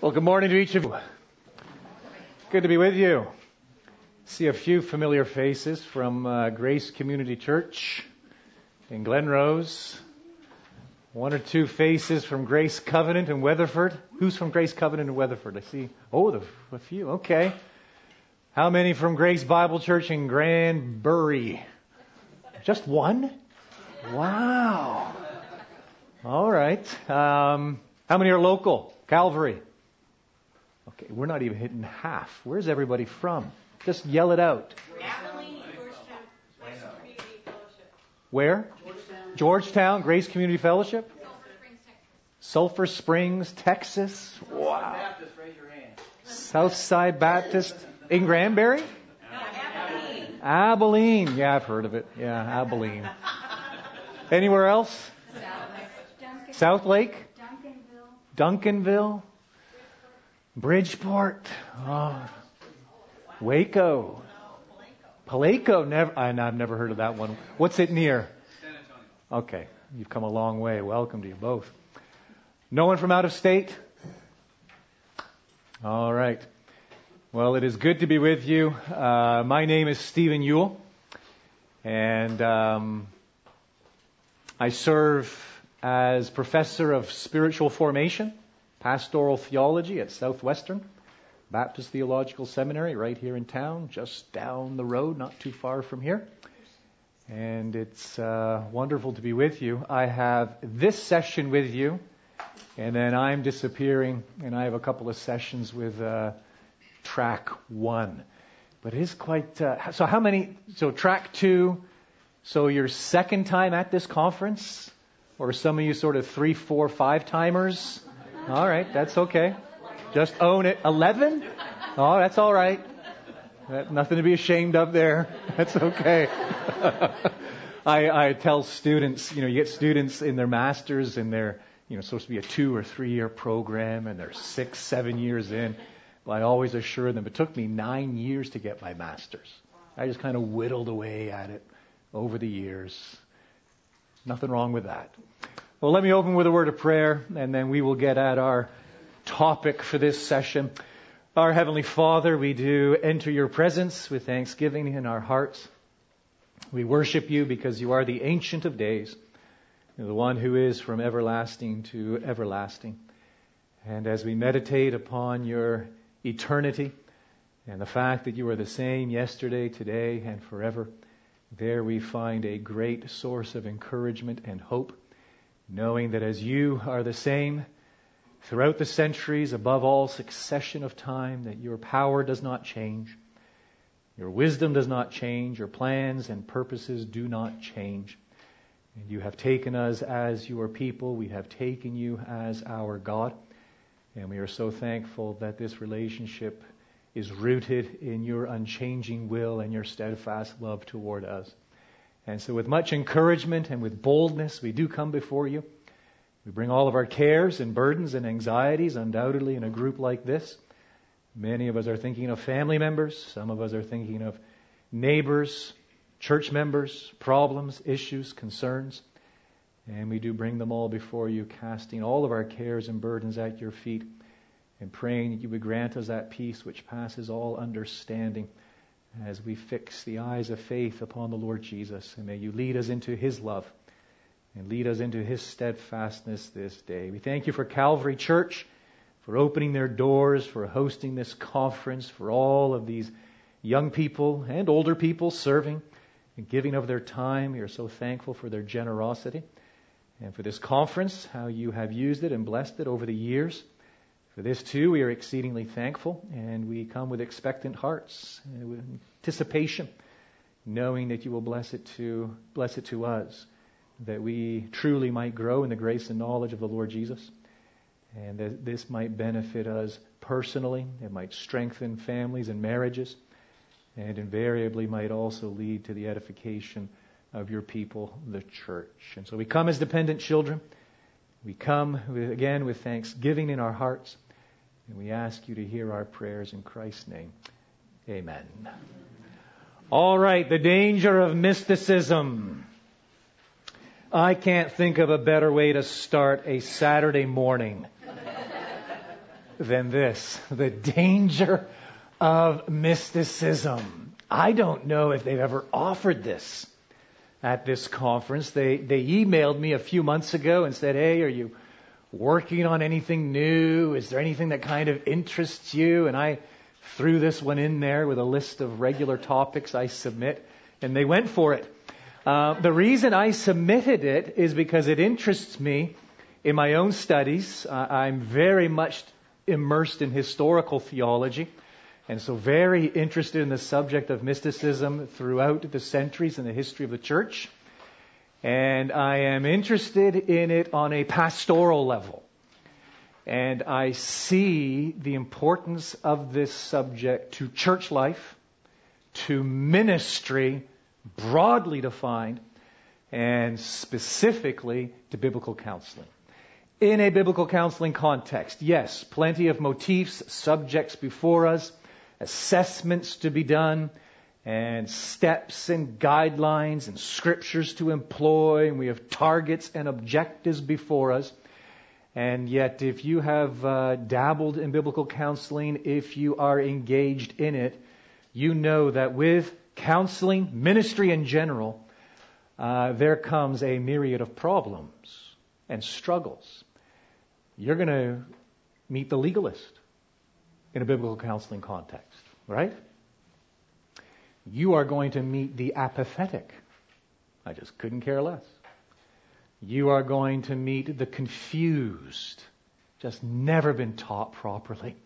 Well, good morning to each of you. Good to be with you. See a few familiar faces from uh, Grace Community Church in Glen Rose. One or two faces from Grace Covenant in Weatherford. Who's from Grace Covenant in Weatherford? I see. Oh, the, a few. Okay. How many from Grace Bible Church in Granbury? Just one? Wow. All right. Um, how many are local? Calvary. Okay, we're not even hitting half. Where's everybody from? Just yell it out. Abilene, Georgetown, Grace Community Fellowship. Where? Georgetown. Georgetown Grace Community Fellowship. Sulphur Springs, Texas. Sulphur Springs, Texas. Wow. Baptist, raise your hand. Southside Baptist in Granbury? No, Abilene. Abilene. Yeah, I've heard of it. Yeah, Abilene. Anywhere else? Southlake? Duncanville. Duncanville? Bridgeport? Oh. Waco? Palaco? Never, I, I've never heard of that one. What's it near? San Antonio. Okay, you've come a long way. Welcome to you both. No one from out of state? All right. Well, it is good to be with you. Uh, my name is Stephen Yuille, and um, I serve as professor of spiritual formation, pastoral theology at Southwestern Baptist Theological Seminary, right here in town, just down the road, not too far from here. And it's uh, wonderful to be with you. I have this session with you, and then I'm disappearing, and I have a couple of sessions with uh, track one. But it is quite. Uh, so, how many? So, track two. So, your second time at this conference, or some of you sort of three, four, five timers? All right, that's okay. Just own it. Eleven? Oh, that's all right. Nothing to be ashamed of there. That's okay. I, I tell students, you know, you get students in their masters and they're, you know, supposed to be a two or three year program and they're six, seven years in. Well, I always assure them it took me nine years to get my master's. I just kind of whittled away at it over the years. Nothing wrong with that. Well, let me open with a word of prayer and then we will get at our topic for this session. Our Heavenly Father, we do enter your presence with thanksgiving in our hearts. We worship you because you are the Ancient of Days, the one who is from everlasting to everlasting. And as we meditate upon your eternity and the fact that you are the same yesterday, today, and forever, there we find a great source of encouragement and hope, knowing that as you are the same, throughout the centuries, above all succession of time, that your power does not change, your wisdom does not change, your plans and purposes do not change. And you have taken us as your people, we have taken you as our God, and we are so thankful that this relationship is rooted in your unchanging will and your steadfast love toward us. And so, with much encouragement and with boldness, we do come before you. We bring all of our cares and burdens and anxieties, undoubtedly, in a group like this. Many of us are thinking of family members. Some of us are thinking of neighbors, church members, problems, issues, concerns. And we do bring them all before you, casting all of our cares and burdens at your feet and praying that you would grant us that peace which passes all understanding as we fix the eyes of faith upon the Lord Jesus. And may you lead us into his love and lead us into his steadfastness this day. We thank you for Calvary Church, for opening their doors, for hosting this conference, for all of these young people and older people serving and giving of their time. We are so thankful for their generosity and for this conference, how you have used it and blessed it over the years. For this too, we are exceedingly thankful, and we come with expectant hearts, uh, with anticipation, knowing that you will bless it to bless it to us that we truly might grow in the grace and knowledge of the Lord Jesus, and that this might benefit us personally. It might strengthen families and marriages, and invariably might also lead to the edification of your people, the church. And so we come as dependent children. We come with, again with thanksgiving in our hearts, and we ask you to hear our prayers in Christ's name. Amen. All right, the danger of mysticism. I can't think of a better way to start a Saturday morning than this the danger of mysticism. I don't know if they've ever offered this at this conference. They, they emailed me a few months ago and said, Hey, are you working on anything new? Is there anything that kind of interests you? And I threw this one in there with a list of regular topics I submit, and they went for it. Uh, the reason I submitted it is because it interests me in my own studies. Uh, I'm very much immersed in historical theology, and so very interested in the subject of mysticism throughout the centuries in the history of the church. And I am interested in it on a pastoral level. And I see the importance of this subject to church life, to ministry, broadly defined, and specifically to biblical counseling. In a biblical counseling context, yes, plenty of motifs, subjects before us, assessments to be done, and steps and guidelines and scriptures to employ, and we have targets and objectives before us. And yet, if you have uh, dabbled in biblical counseling, if you are engaged in it, you know that with counseling, ministry in general, uh, there comes a myriad of problems and struggles. You're going to meet the legalist in a biblical counseling context, right? You are going to meet the apathetic. I just couldn't care less. You are going to meet the confused, just never been taught properly.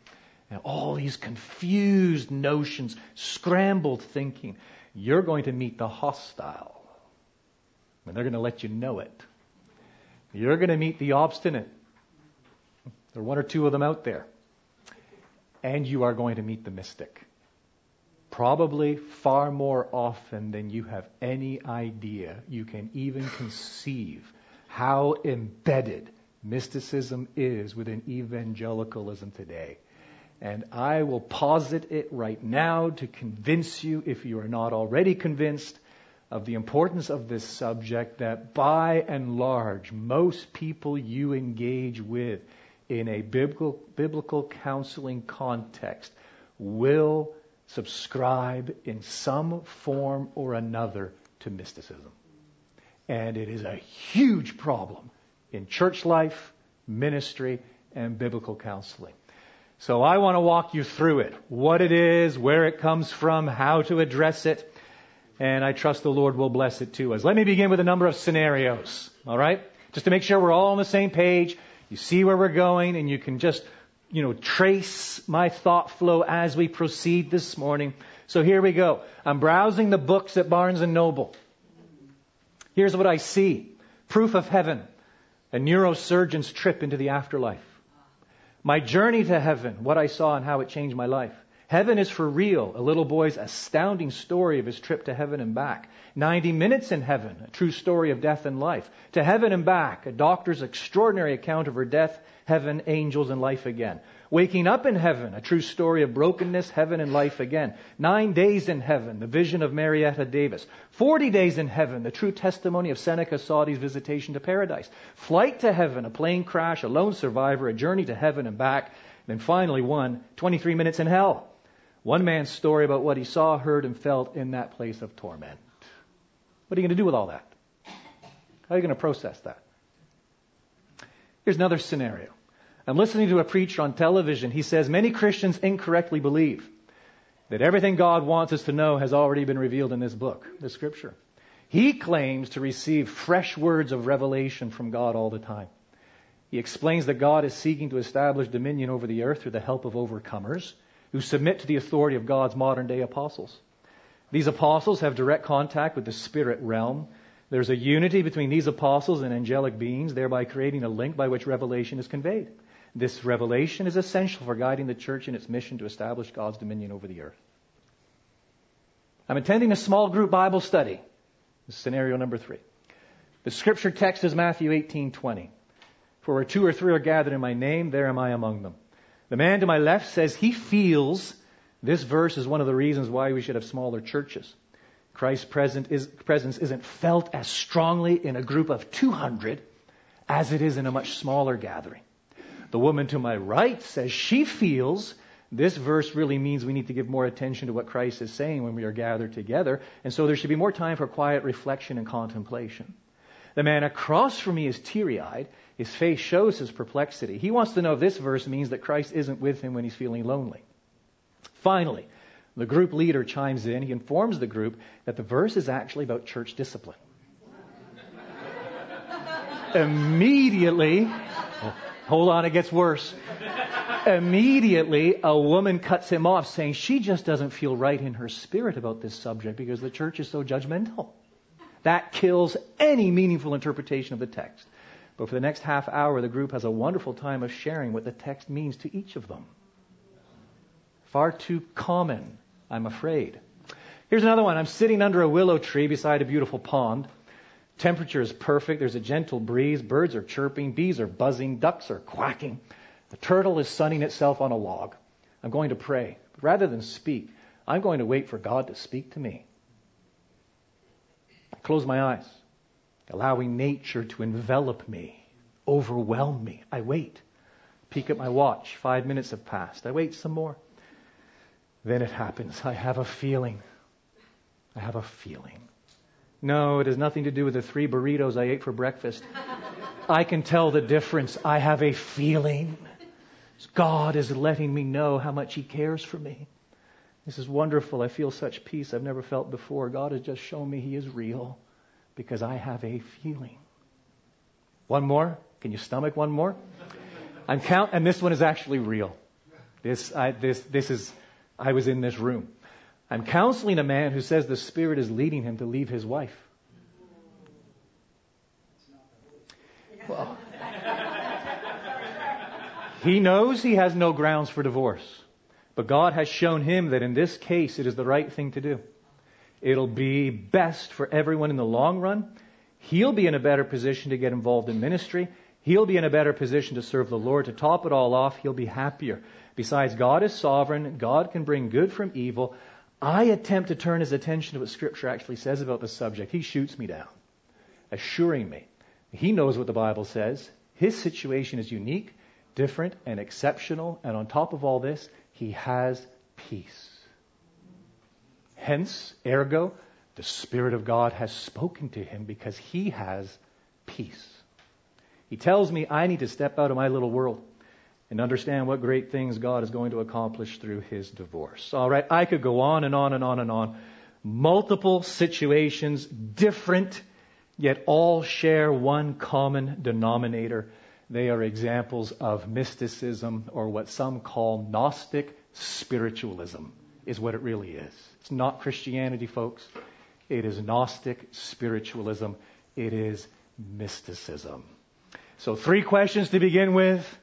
And all these confused notions, scrambled thinking. You're going to meet the hostile. And they're going to let you know it. You're going to meet the obstinate. There are one or two of them out there. And you are going to meet the mystic probably far more often than you have any idea you can even conceive how embedded mysticism is within evangelicalism today. And I will posit it right now to convince you, if you are not already convinced, of the importance of this subject that by and large, most people you engage with in a biblical, biblical counseling context will subscribe in some form or another to mysticism. And it is a huge problem in church life, ministry, and biblical counseling. So I want to walk you through it. What it is, where it comes from, how to address it. And I trust the Lord will bless it to us. Let me begin with a number of scenarios. Alright? Just to make sure we're all on the same page. You see where we're going and you can just you know, trace my thought flow as we proceed this morning. So here we go. I'm browsing the books at Barnes and Noble. Here's what I see. Proof of Heaven. A neurosurgeon's trip into the afterlife. My journey to heaven, what I saw and how it changed my life. Heaven is for real, a little boy's astounding story of his trip to heaven and back. 90 minutes in heaven, a true story of death and life. To heaven and back, a doctor's extraordinary account of her death, heaven, angels, and life again. Waking up in heaven, a true story of brokenness, heaven, and life again. Nine days in heaven, the vision of Marietta Davis. Forty days in heaven, the true testimony of Seneca Sodi's visitation to paradise. Flight to heaven, a plane crash, a lone survivor, a journey to heaven and back. And finally, one, 23 minutes in hell. One man's story about what he saw, heard, and felt in that place of torment. What are you going to do with all that? How are you going to process that? Here's another scenario. I'm listening to a preacher on television. He says many Christians incorrectly believe that everything God wants us to know has already been revealed in this book, the scripture. He claims to receive fresh words of revelation from God all the time. He explains that God is seeking to establish dominion over the earth through the help of overcomers who submit to the authority of God's modern day apostles. These apostles have direct contact with the spirit realm. There's a unity between these apostles and angelic beings, thereby creating a link by which revelation is conveyed. This revelation is essential for guiding the church in its mission to establish God's dominion over the earth. I'm attending a small group Bible study. Scenario number three. The scripture text is Matthew 18:20. For where two or three are gathered in my name, there am I among them. The man to my left says he feels this verse is one of the reasons why we should have smaller churches. Christ's presence isn't felt as strongly in a group of 200 as it is in a much smaller gathering. The woman to my right says she feels this verse really means we need to give more attention to what Christ is saying when we are gathered together, and so there should be more time for quiet reflection and contemplation. The man across from me is teary eyed. His face shows his perplexity. He wants to know if this verse means that Christ isn't with him when he's feeling lonely. Finally, the group leader chimes in. He informs the group that the verse is actually about church discipline. Immediately, oh, hold on, it gets worse. Immediately, a woman cuts him off, saying she just doesn't feel right in her spirit about this subject because the church is so judgmental. That kills any meaningful interpretation of the text. But for the next half hour, the group has a wonderful time of sharing what the text means to each of them. Far too common, I'm afraid. Here's another one. I'm sitting under a willow tree beside a beautiful pond. Temperature is perfect. There's a gentle breeze. Birds are chirping. Bees are buzzing. Ducks are quacking. The turtle is sunning itself on a log. I'm going to pray. But rather than speak, I'm going to wait for God to speak to me. I close my eyes, allowing nature to envelop me, overwhelm me. I wait. Peek at my watch. Five minutes have passed. I wait some more. Then it happens. I have a feeling. I have a feeling. No, it has nothing to do with the three burritos I ate for breakfast. I can tell the difference. I have a feeling. God is letting me know how much He cares for me. This is wonderful. I feel such peace I've never felt before. God has just shown me He is real because I have a feeling. One more? Can you stomach one more? I'm count, and this one is actually real. This, I, this, this is, I was in this room. I'm counseling a man who says the Spirit is leading him to leave his wife. Well, he knows he has no grounds for divorce, but God has shown him that in this case it is the right thing to do. It'll be best for everyone in the long run. He'll be in a better position to get involved in ministry. He'll be in a better position to serve the Lord. To top it all off, he'll be happier. Besides, God is sovereign. God can bring good from evil. I attempt to turn his attention to what Scripture actually says about the subject. He shoots me down, assuring me he knows what the Bible says. His situation is unique, different, and exceptional. And on top of all this, he has peace. Hence, ergo, the Spirit of God has spoken to him because he has peace. He tells me I need to step out of my little world and understand what great things God is going to accomplish through his divorce. All right, I could go on and on and on and on. Multiple situations, different, yet all share one common denominator. They are examples of mysticism or what some call Gnostic spiritualism, is what it really is. It's not Christianity, folks. It is Gnostic spiritualism. It is mysticism. So, three questions to begin with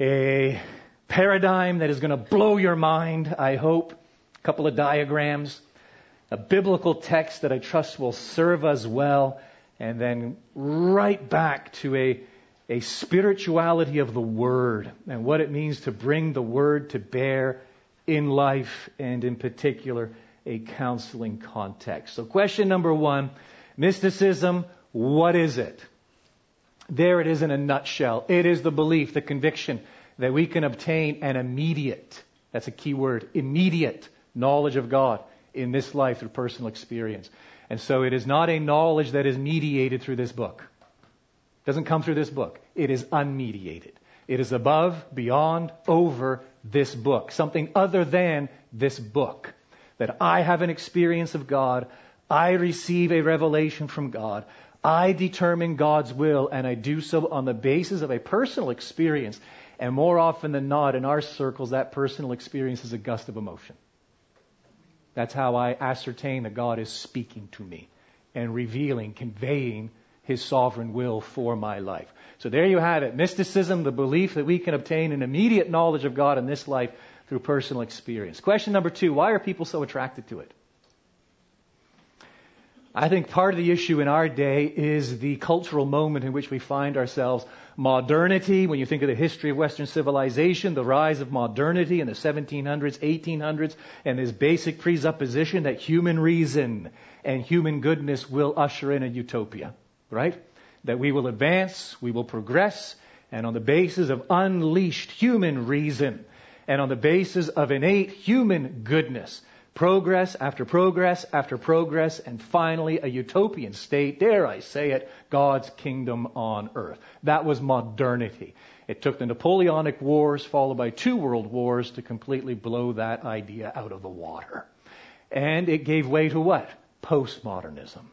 a paradigm that is going to blow your mind, I hope. A couple of diagrams, a biblical text that I trust will serve us well, and then right back to a, a spirituality of the Word and what it means to bring the Word to bear in life and in particular a counseling context. So question number one, mysticism, what is it? There it is in a nutshell. It is the belief, the conviction that we can obtain an immediate, that's a key word, immediate knowledge of God in this life through personal experience. And so it is not a knowledge that is mediated through this book. It doesn't come through this book. It is unmediated. It is above, beyond, over this book. Something other than this book. That I have an experience of God. I receive a revelation from God. I determine God's will, and I do so on the basis of a personal experience. And more often than not, in our circles, that personal experience is a gust of emotion. That's how I ascertain that God is speaking to me and revealing, conveying His sovereign will for my life. So there you have it. Mysticism, the belief that we can obtain an immediate knowledge of God in this life through personal experience. Question number two why are people so attracted to it? I think part of the issue in our day is the cultural moment in which we find ourselves. Modernity, when you think of the history of Western civilization, the rise of modernity in the 1700s, 1800s, and this basic presupposition that human reason and human goodness will usher in a utopia, right? That we will advance, we will progress, and on the basis of unleashed human reason and on the basis of innate human goodness, progress after progress after progress, and finally a utopian state, dare I say it, God's kingdom on earth. That was modernity. It took the Napoleonic Wars, followed by two world wars, to completely blow that idea out of the water. And it gave way to what? Postmodernism.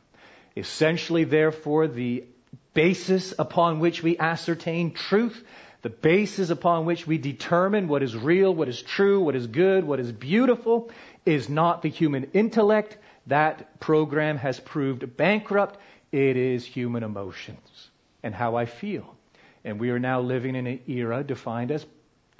Essentially, therefore, the basis upon which we ascertain truth, the basis upon which we determine what is real, what is true, what is good, what is beautiful, is not the human intellect. That program has proved bankrupt. It is human emotions and how I feel. And we are now living in an era defined as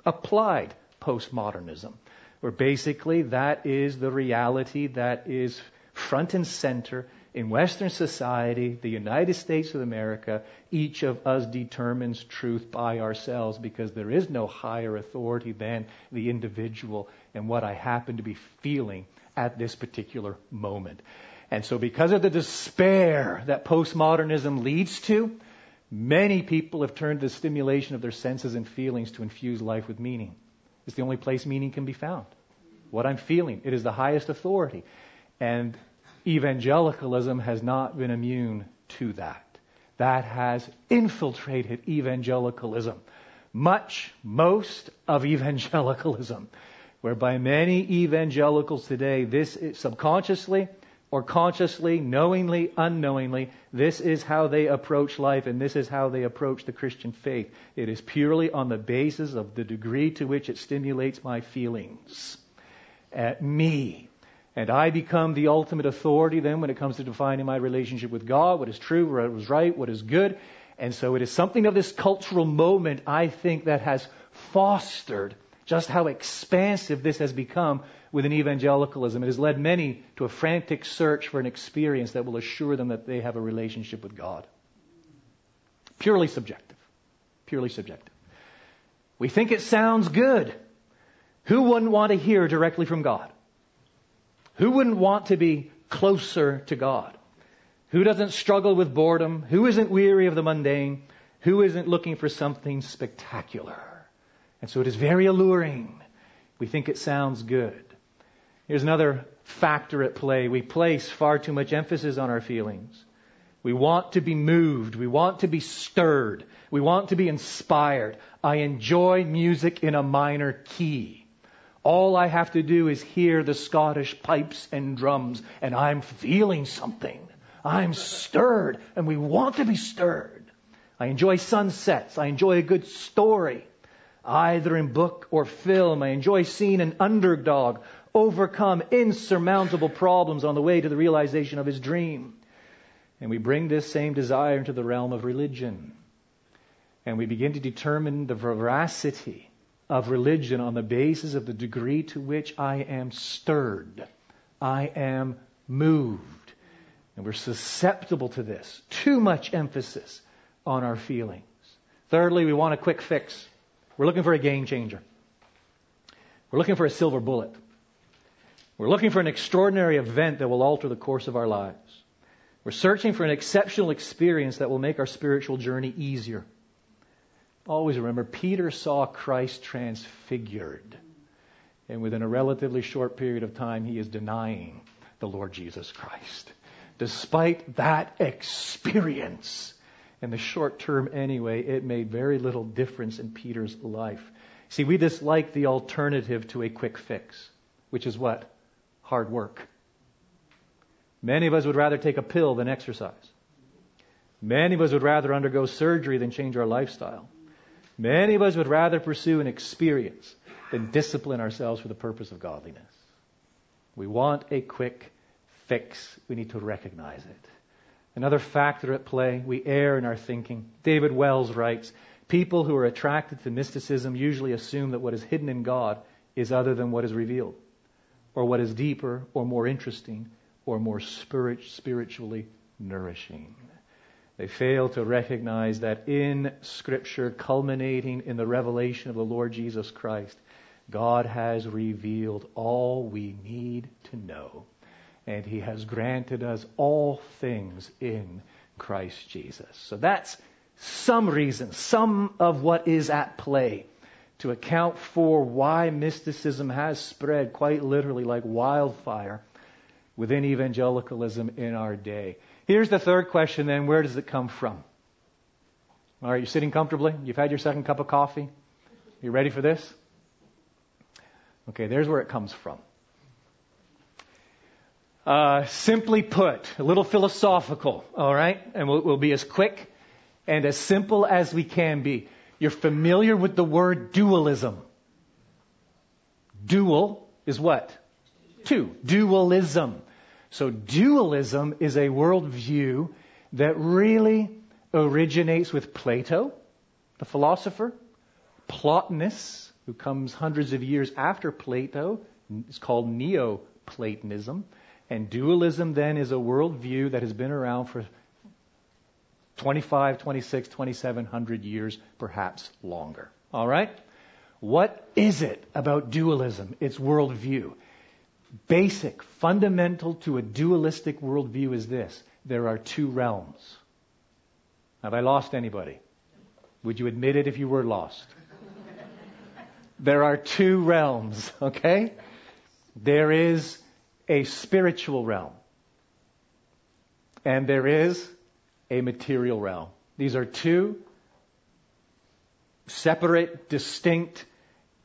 applied postmodernism, where basically that is the reality that is front and center in Western society, the United States of America, each of us determines truth by ourselves because there is no higher authority than the individual and what I happen to be feeling at this particular moment. And so, because of the despair that postmodernism leads to, many people have turned to the stimulation of their senses and feelings to infuse life with meaning. It's the only place meaning can be found. What I'm feeling, it is the highest authority. And evangelicalism has not been immune to that. That has infiltrated evangelicalism. Much, most of evangelicalism, whereby many evangelicals today, this is subconsciously or consciously, knowingly, unknowingly, this is how they approach life and this is how they approach the Christian faith. It is purely on the basis of the degree to which it stimulates my feelings. At me, and I become the ultimate authority then when it comes to defining my relationship with God, what is true, what is right, what is good. And so it is something of this cultural moment, I think, that has fostered just how expansive this has become within evangelicalism. It has led many to a frantic search for an experience that will assure them that they have a relationship with God. Purely subjective. Purely subjective. We think it sounds good. Who wouldn't want to hear directly from God? Who wouldn't want to be closer to God? Who doesn't struggle with boredom? Who isn't weary of the mundane? Who isn't looking for something spectacular? And so it is very alluring. We think it sounds good. Here's another factor at play. We place far too much emphasis on our feelings. We want to be moved. We want to be stirred. We want to be inspired. I enjoy music in a minor key. All I have to do is hear the Scottish pipes and drums, and I'm feeling something. I'm stirred, and we want to be stirred. I enjoy sunsets. I enjoy a good story, either in book or film. I enjoy seeing an underdog overcome insurmountable problems on the way to the realization of his dream. And we bring this same desire into the realm of religion. And we begin to determine the veracity of religion on the basis of the degree to which I am stirred. I am moved. And we're susceptible to this. Too much emphasis on our feelings. Thirdly, we want a quick fix. We're looking for a game changer. We're looking for a silver bullet. We're looking for an extraordinary event that will alter the course of our lives. We're searching for an exceptional experience that will make our spiritual journey easier. Always remember, Peter saw Christ transfigured. And within a relatively short period of time, he is denying the Lord Jesus Christ. Despite that experience, in the short term anyway, it made very little difference in Peter's life. See, we dislike the alternative to a quick fix, which is what? Hard work. Many of us would rather take a pill than exercise. Many of us would rather undergo surgery than change our lifestyle. Many of us would rather pursue an experience than discipline ourselves for the purpose of godliness. We want a quick fix. We need to recognize it. Another factor at play, we err in our thinking. David Wells writes, People who are attracted to mysticism usually assume that what is hidden in God is other than what is revealed, or what is deeper, or more interesting, or more spirit, spiritually nourishing. They fail to recognize that in Scripture, culminating in the revelation of the Lord Jesus Christ, God has revealed all we need to know. And He has granted us all things in Christ Jesus. So that's some reason, some of what is at play to account for why mysticism has spread quite literally like wildfire within evangelicalism in our day. Here's the third question then where does it come from? All right, you're sitting comfortably? You've had your second cup of coffee? You ready for this? Okay, there's where it comes from. Uh, simply put, a little philosophical, all right? And we'll, we'll be as quick and as simple as we can be. You're familiar with the word dualism. Dual is what? Two. Dualism. So dualism is a worldview that really originates with Plato, the philosopher, Plotinus, who comes hundreds of years after Plato, is called Neoplatonism. And dualism then is a worldview that has been around for 25, 26, 2700 years, perhaps longer. All right? What is it about dualism, its worldview? Basic, fundamental to a dualistic worldview is this there are two realms. Have I lost anybody? Would you admit it if you were lost? there are two realms, okay? There is a spiritual realm. And there is a material realm. These are two separate, distinct,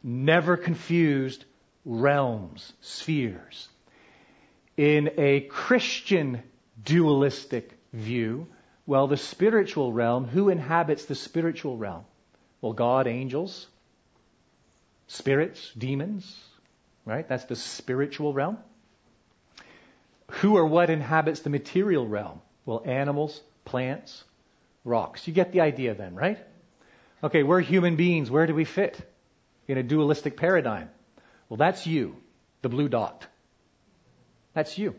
never confused realms, spheres. In a Christian dualistic view, well, the spiritual realm, who inhabits the spiritual realm? Well, God, angels, spirits, demons, right? That's the spiritual realm. Who or what inhabits the material realm? Well, animals, plants, rocks. You get the idea then, right? Okay, we're human beings. Where do we fit in a dualistic paradigm? Well, that's you, the blue dot. That's you.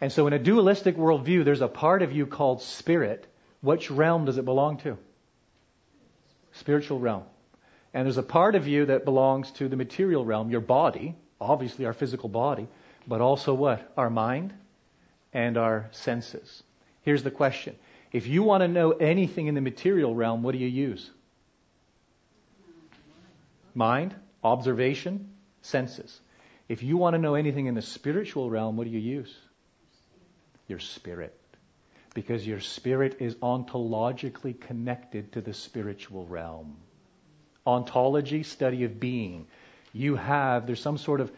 And so in a dualistic worldview, there's a part of you called spirit. Which realm does it belong to? Spiritual realm. And there's a part of you that belongs to the material realm, your body, obviously our physical body but also what? Our mind and our senses. Here's the question. If you want to know anything in the material realm, what do you use? Mind, observation, senses. If you want to know anything in the spiritual realm, what do you use? Your spirit. Because your spirit is ontologically connected to the spiritual realm. Ontology, study of being. You have, there's some sort of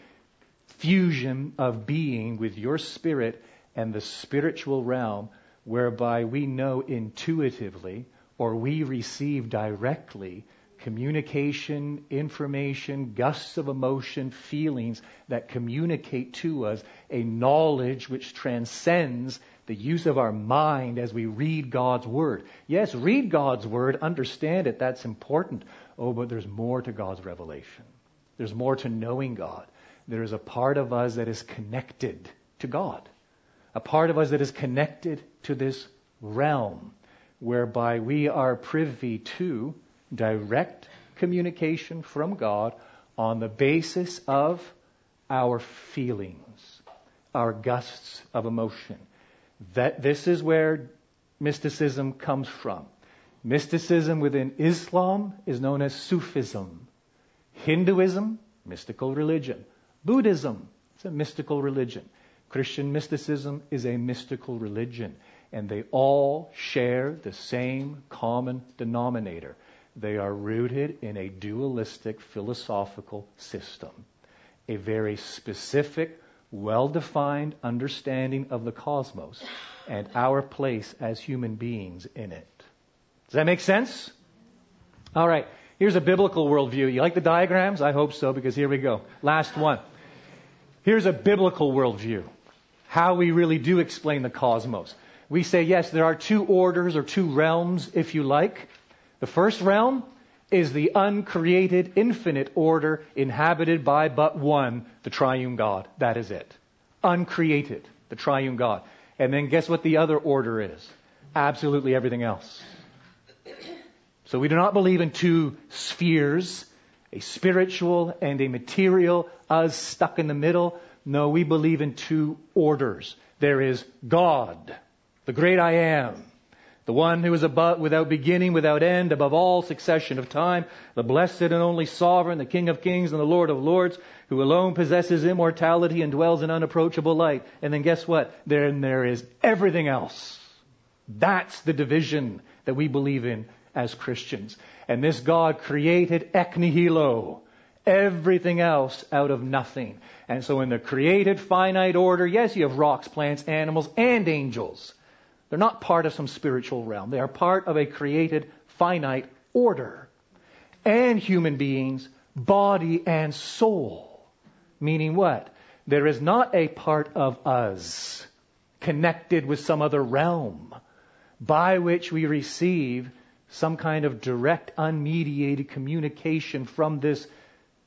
fusion of being with your spirit and the spiritual realm, whereby we know intuitively or we receive directly communication, information, gusts of emotion, feelings that communicate to us a knowledge which transcends the use of our mind as we read God's Word. Yes, read God's Word, understand it, that's important. Oh, but there's more to God's revelation. There's more to knowing God there is a part of us that is connected to God, a part of us that is connected to this realm, whereby we are privy to direct communication from God on the basis of our feelings, our gusts of emotion. That this is where mysticism comes from. Mysticism within Islam is known as Sufism. Hinduism, mystical religion. Buddhism it's a mystical religion. Christian mysticism is a mystical religion. And they all share the same common denominator. They are rooted in a dualistic philosophical system, a very specific, well defined understanding of the cosmos and our place as human beings in it. Does that make sense? All right. Here's a biblical worldview. You like the diagrams? I hope so, because here we go. Last one. Here's a biblical worldview. How we really do explain the cosmos. We say, yes, there are two orders or two realms, if you like. The first realm is the uncreated infinite order inhabited by but one, the triune God. That is it. Uncreated, the triune God. And then guess what the other order is? Absolutely everything else. So we do not believe in two spheres, a spiritual and a material, us stuck in the middle. No, we believe in two orders. There is God, the great I am, The one who is above, without beginning, without end, above all succession of time, the blessed and only sovereign, the King of kings and the Lord of lords, who alone possesses immortality and dwells in unapproachable light. And then guess what? Then there is everything else. That's the division that we believe in as Christians. And this God created ex nihilo, everything else out of nothing. And so in the created finite order, yes, you have rocks, plants, animals, and angels. They're not part of some spiritual realm. They are part of a created finite order. And human beings, body and soul. Meaning what? There is not a part of us connected with some other realm by which we receive some kind of direct, unmediated communication from this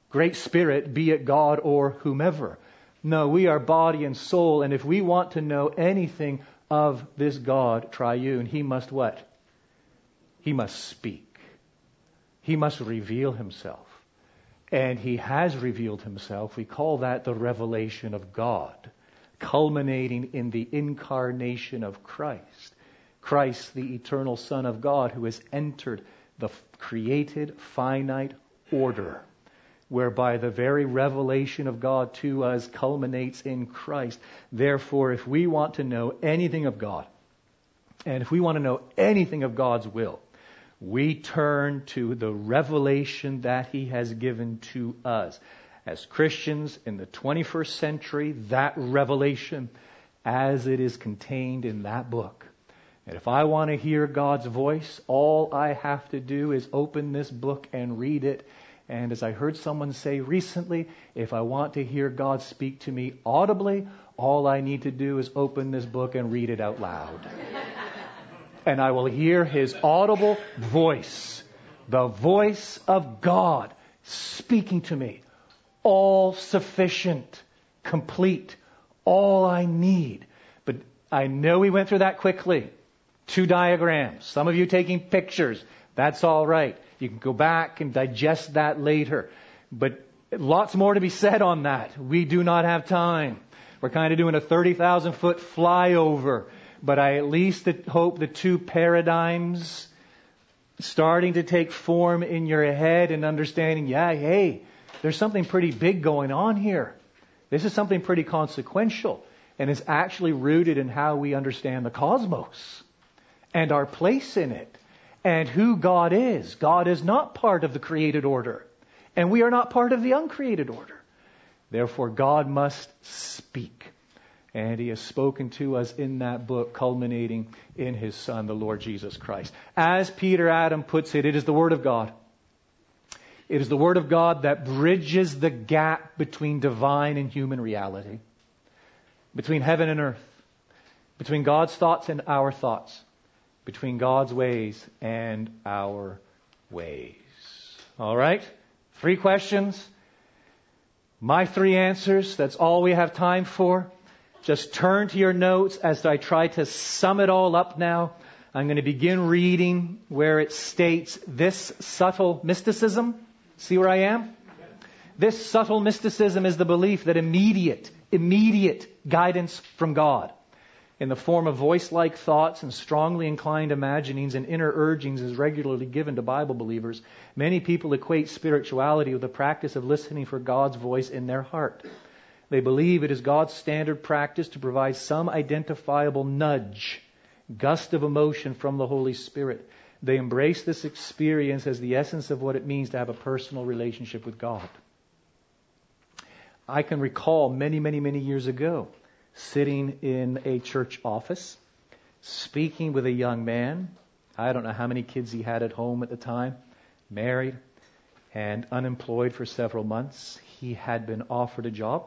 great spirit, be it God or whomever. No, we are body and soul, and if we want to know anything of this God triune, he must what? He must speak. He must reveal himself. And he has revealed himself. We call that the revelation of God, culminating in the incarnation of Christ. Christ, the eternal Son of God, who has entered the created finite order, whereby the very revelation of God to us culminates in Christ. Therefore, if we want to know anything of God, and if we want to know anything of God's will, we turn to the revelation that He has given to us. As Christians in the 21st century, that revelation, as it is contained in that book, and if I want to hear God's voice, all I have to do is open this book and read it. And as I heard someone say recently, if I want to hear God speak to me audibly, all I need to do is open this book and read it out loud. and I will hear his audible voice, the voice of God speaking to me. All sufficient, complete, all I need. But I know we went through that quickly two diagrams. Some of you taking pictures. That's all right. You can go back and digest that later. But lots more to be said on that. We do not have time. We're kind of doing a 30,000 foot flyover. But I at least hope the two paradigms starting to take form in your head and understanding, yeah, hey, there's something pretty big going on here. This is something pretty consequential. And it's actually rooted in how we understand the cosmos and our place in it and who God is. God is not part of the created order, and we are not part of the uncreated order. Therefore, God must speak. And he has spoken to us in that book, culminating in his Son, the Lord Jesus Christ. As Peter Adam puts it, it is the Word of God. It is the Word of God that bridges the gap between divine and human reality, between heaven and earth, between God's thoughts and our thoughts between God's ways and our ways. All right? Three questions. My three answers. That's all we have time for. Just turn to your notes as I try to sum it all up now. I'm going to begin reading where it states this subtle mysticism. See where I am? This subtle mysticism is the belief that immediate, immediate guidance from God in the form of voice like thoughts and strongly inclined imaginings and inner urgings is regularly given to Bible believers, many people equate spirituality with the practice of listening for God's voice in their heart. They believe it is God's standard practice to provide some identifiable nudge, gust of emotion from the Holy Spirit. They embrace this experience as the essence of what it means to have a personal relationship with God. I can recall many, many, many years ago sitting in a church office, speaking with a young man. I don't know how many kids he had at home at the time, married and unemployed for several months. He had been offered a job.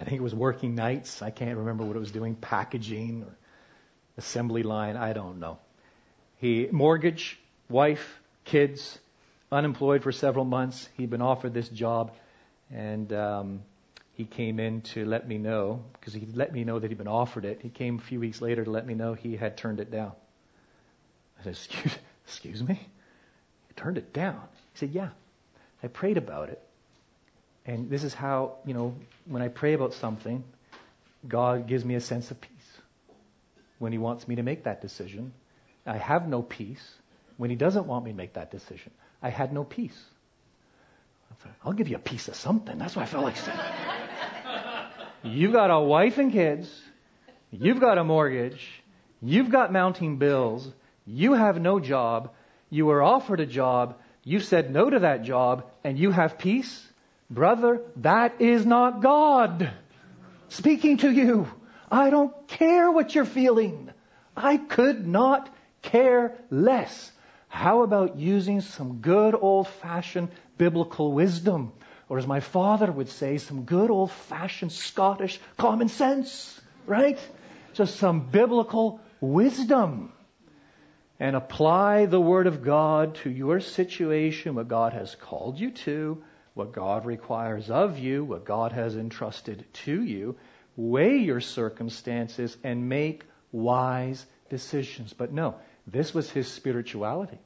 I think it was working nights. I can't remember what it was doing, packaging or assembly line. I don't know. He mortgage, wife, kids, unemployed for several months. He'd been offered this job, and um, he came in to let me know, because he let me know that he'd been offered it. He came a few weeks later to let me know he had turned it down. I said, Excuse, excuse me? You turned it down? He said, Yeah. I prayed about it. And this is how, you know, when I pray about something, God gives me a sense of peace. when He wants me to make that decision. I have no peace when He doesn't want me to make that decision. I had no peace. I'll give you a piece of something. That's what I felt like saying. You've got a wife and kids. You've got a mortgage. You've got mounting bills. You have no job. You were offered a job. You said no to that job and you have peace. Brother, that is not God speaking to you. I don't care what you're feeling. I could not care less. How about using some good old fashioned biblical wisdom? Or as my father would say, some good old fashioned Scottish common sense, right? Just some biblical wisdom. And apply the Word of God to your situation, what God has called you to, what God requires of you, what God has entrusted to you. Weigh your circumstances and make wise decisions. But no, this was his spirituality.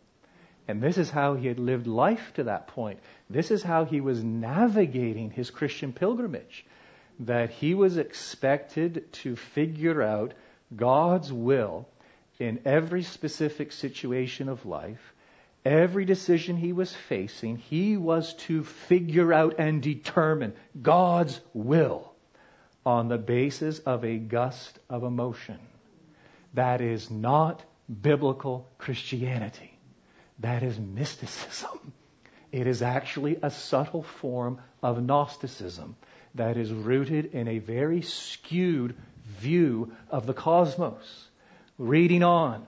And this is how he had lived life to that point. This is how he was navigating his Christian pilgrimage. That he was expected to figure out God's will in every specific situation of life. Every decision he was facing, he was to figure out and determine God's will on the basis of a gust of emotion. That is not biblical Christianity. That is mysticism. It is actually a subtle form of Gnosticism that is rooted in a very skewed view of the cosmos. Reading on,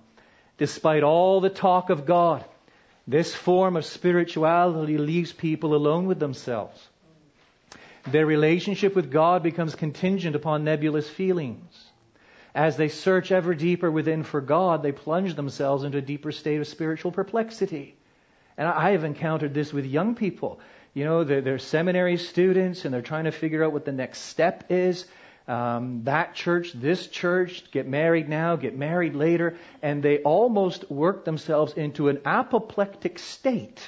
despite all the talk of God, this form of spirituality leaves people alone with themselves. Their relationship with God becomes contingent upon nebulous feelings. As they search ever deeper within for God, they plunge themselves into a deeper state of spiritual perplexity. And I have encountered this with young people. You know, they're, they're seminary students and they're trying to figure out what the next step is. Um, that church, this church, get married now, get married later, and they almost work themselves into an apoplectic state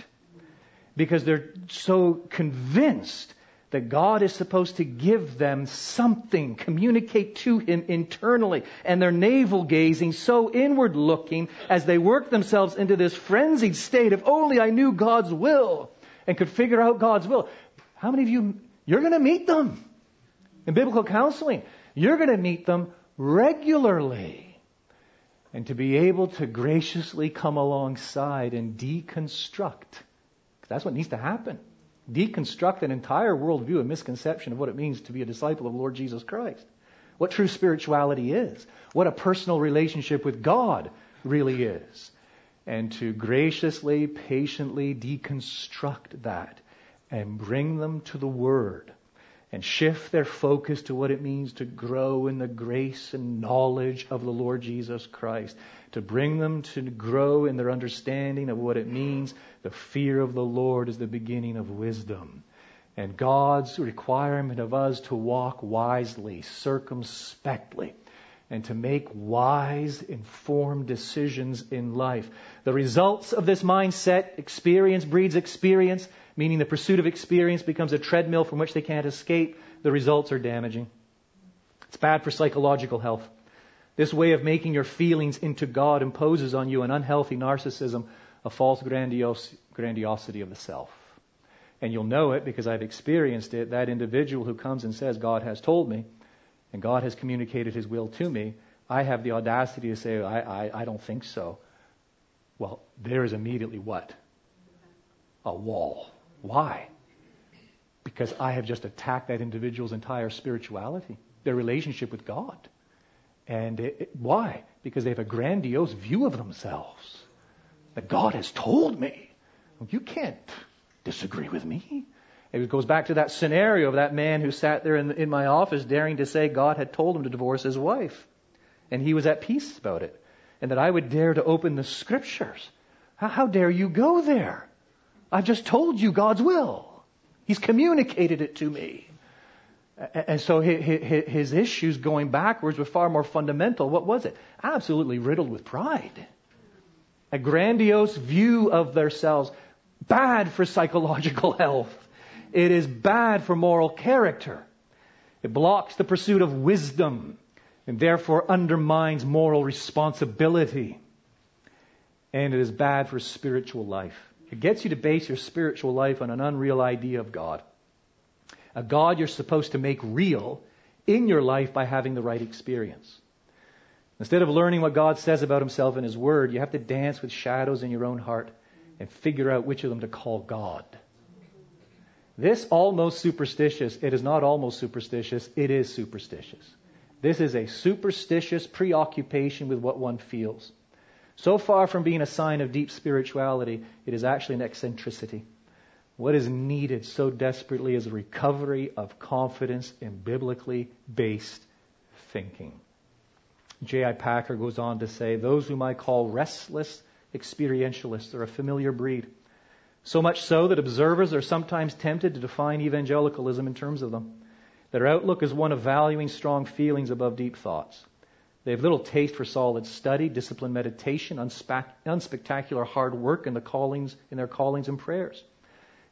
because they're so convinced that God is supposed to give them something, communicate to Him internally. And they're navel gazing, so inward looking, as they work themselves into this frenzied state of only I knew God's will and could figure out God's will. How many of you, you're going to meet them in biblical counseling. You're going to meet them regularly. And to be able to graciously come alongside and deconstruct. That's what needs to happen deconstruct an entire worldview and misconception of what it means to be a disciple of Lord Jesus Christ. What true spirituality is. What a personal relationship with God really is. And to graciously, patiently deconstruct that and bring them to the Word and shift their focus to what it means to grow in the grace and knowledge of the Lord Jesus Christ, to bring them to grow in their understanding of what it means. The fear of the Lord is the beginning of wisdom. And God's requirement of us to walk wisely, circumspectly, and to make wise, informed decisions in life. The results of this mindset, experience breeds experience, meaning the pursuit of experience becomes a treadmill from which they can't escape. The results are damaging. It's bad for psychological health. This way of making your feelings into God imposes on you an unhealthy narcissism, a false grandios- grandiosity of the self. And you'll know it because I've experienced it. That individual who comes and says, God has told me, and God has communicated his will to me, I have the audacity to say, I, I, I don't think so. Well, there is immediately what? A wall. Why? Because I have just attacked that individual's entire spirituality, their relationship with God. And it, it, why? Because they have a grandiose view of themselves. That God has told me. You can't disagree with me. It goes back to that scenario of that man who sat there in, in my office daring to say God had told him to divorce his wife. And he was at peace about it. And that I would dare to open the scriptures. How, how dare you go there? I've just told you God's will. He's communicated it to me. And so his issues going backwards were far more fundamental. What was it? Absolutely riddled with pride. A grandiose view of themselves. Bad for psychological health. It is bad for moral character. It blocks the pursuit of wisdom. and therefore undermines moral responsibility. And it is bad for spiritual life. It gets you to base your spiritual life on an unreal idea of God. A God you're supposed to make real in your life by having the right experience. Instead of learning what God says about himself in his word, you have to dance with shadows in your own heart and figure out which of them to call God. This almost superstitious, it is not almost superstitious, it is superstitious. This is a superstitious preoccupation with what one feels. So far from being a sign of deep spirituality, it is actually an eccentricity. What is needed so desperately is a recovery of confidence in biblically based thinking. J.I. Packer goes on to say, Those whom I call restless experientialists are a familiar breed. So much so that observers are sometimes tempted to define evangelicalism in terms of them. Their outlook is one of valuing strong feelings above deep thoughts. They have little taste for solid study, disciplined meditation, unspectacular hard work in, the callings, in their callings and prayers.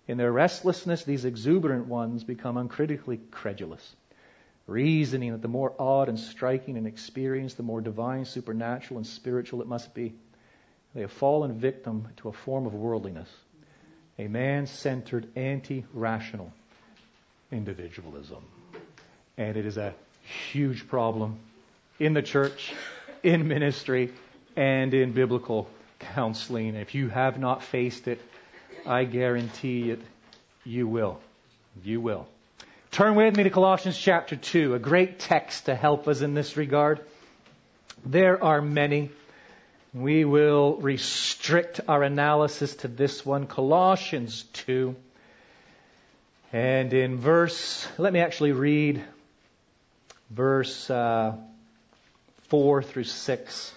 In their restlessness, these exuberant ones become uncritically credulous, reasoning that the more odd and striking an experience, the more divine, supernatural, and spiritual it must be. They have fallen victim to a form of worldliness, a man centered, anti rational individualism. And it is a huge problem in the church, in ministry, and in biblical counseling. If you have not faced it, I guarantee it, you will. You will. Turn with me to Colossians chapter 2, a great text to help us in this regard. There are many. We will restrict our analysis to this one, Colossians 2. And in verse, let me actually read verse uh, 4 through 6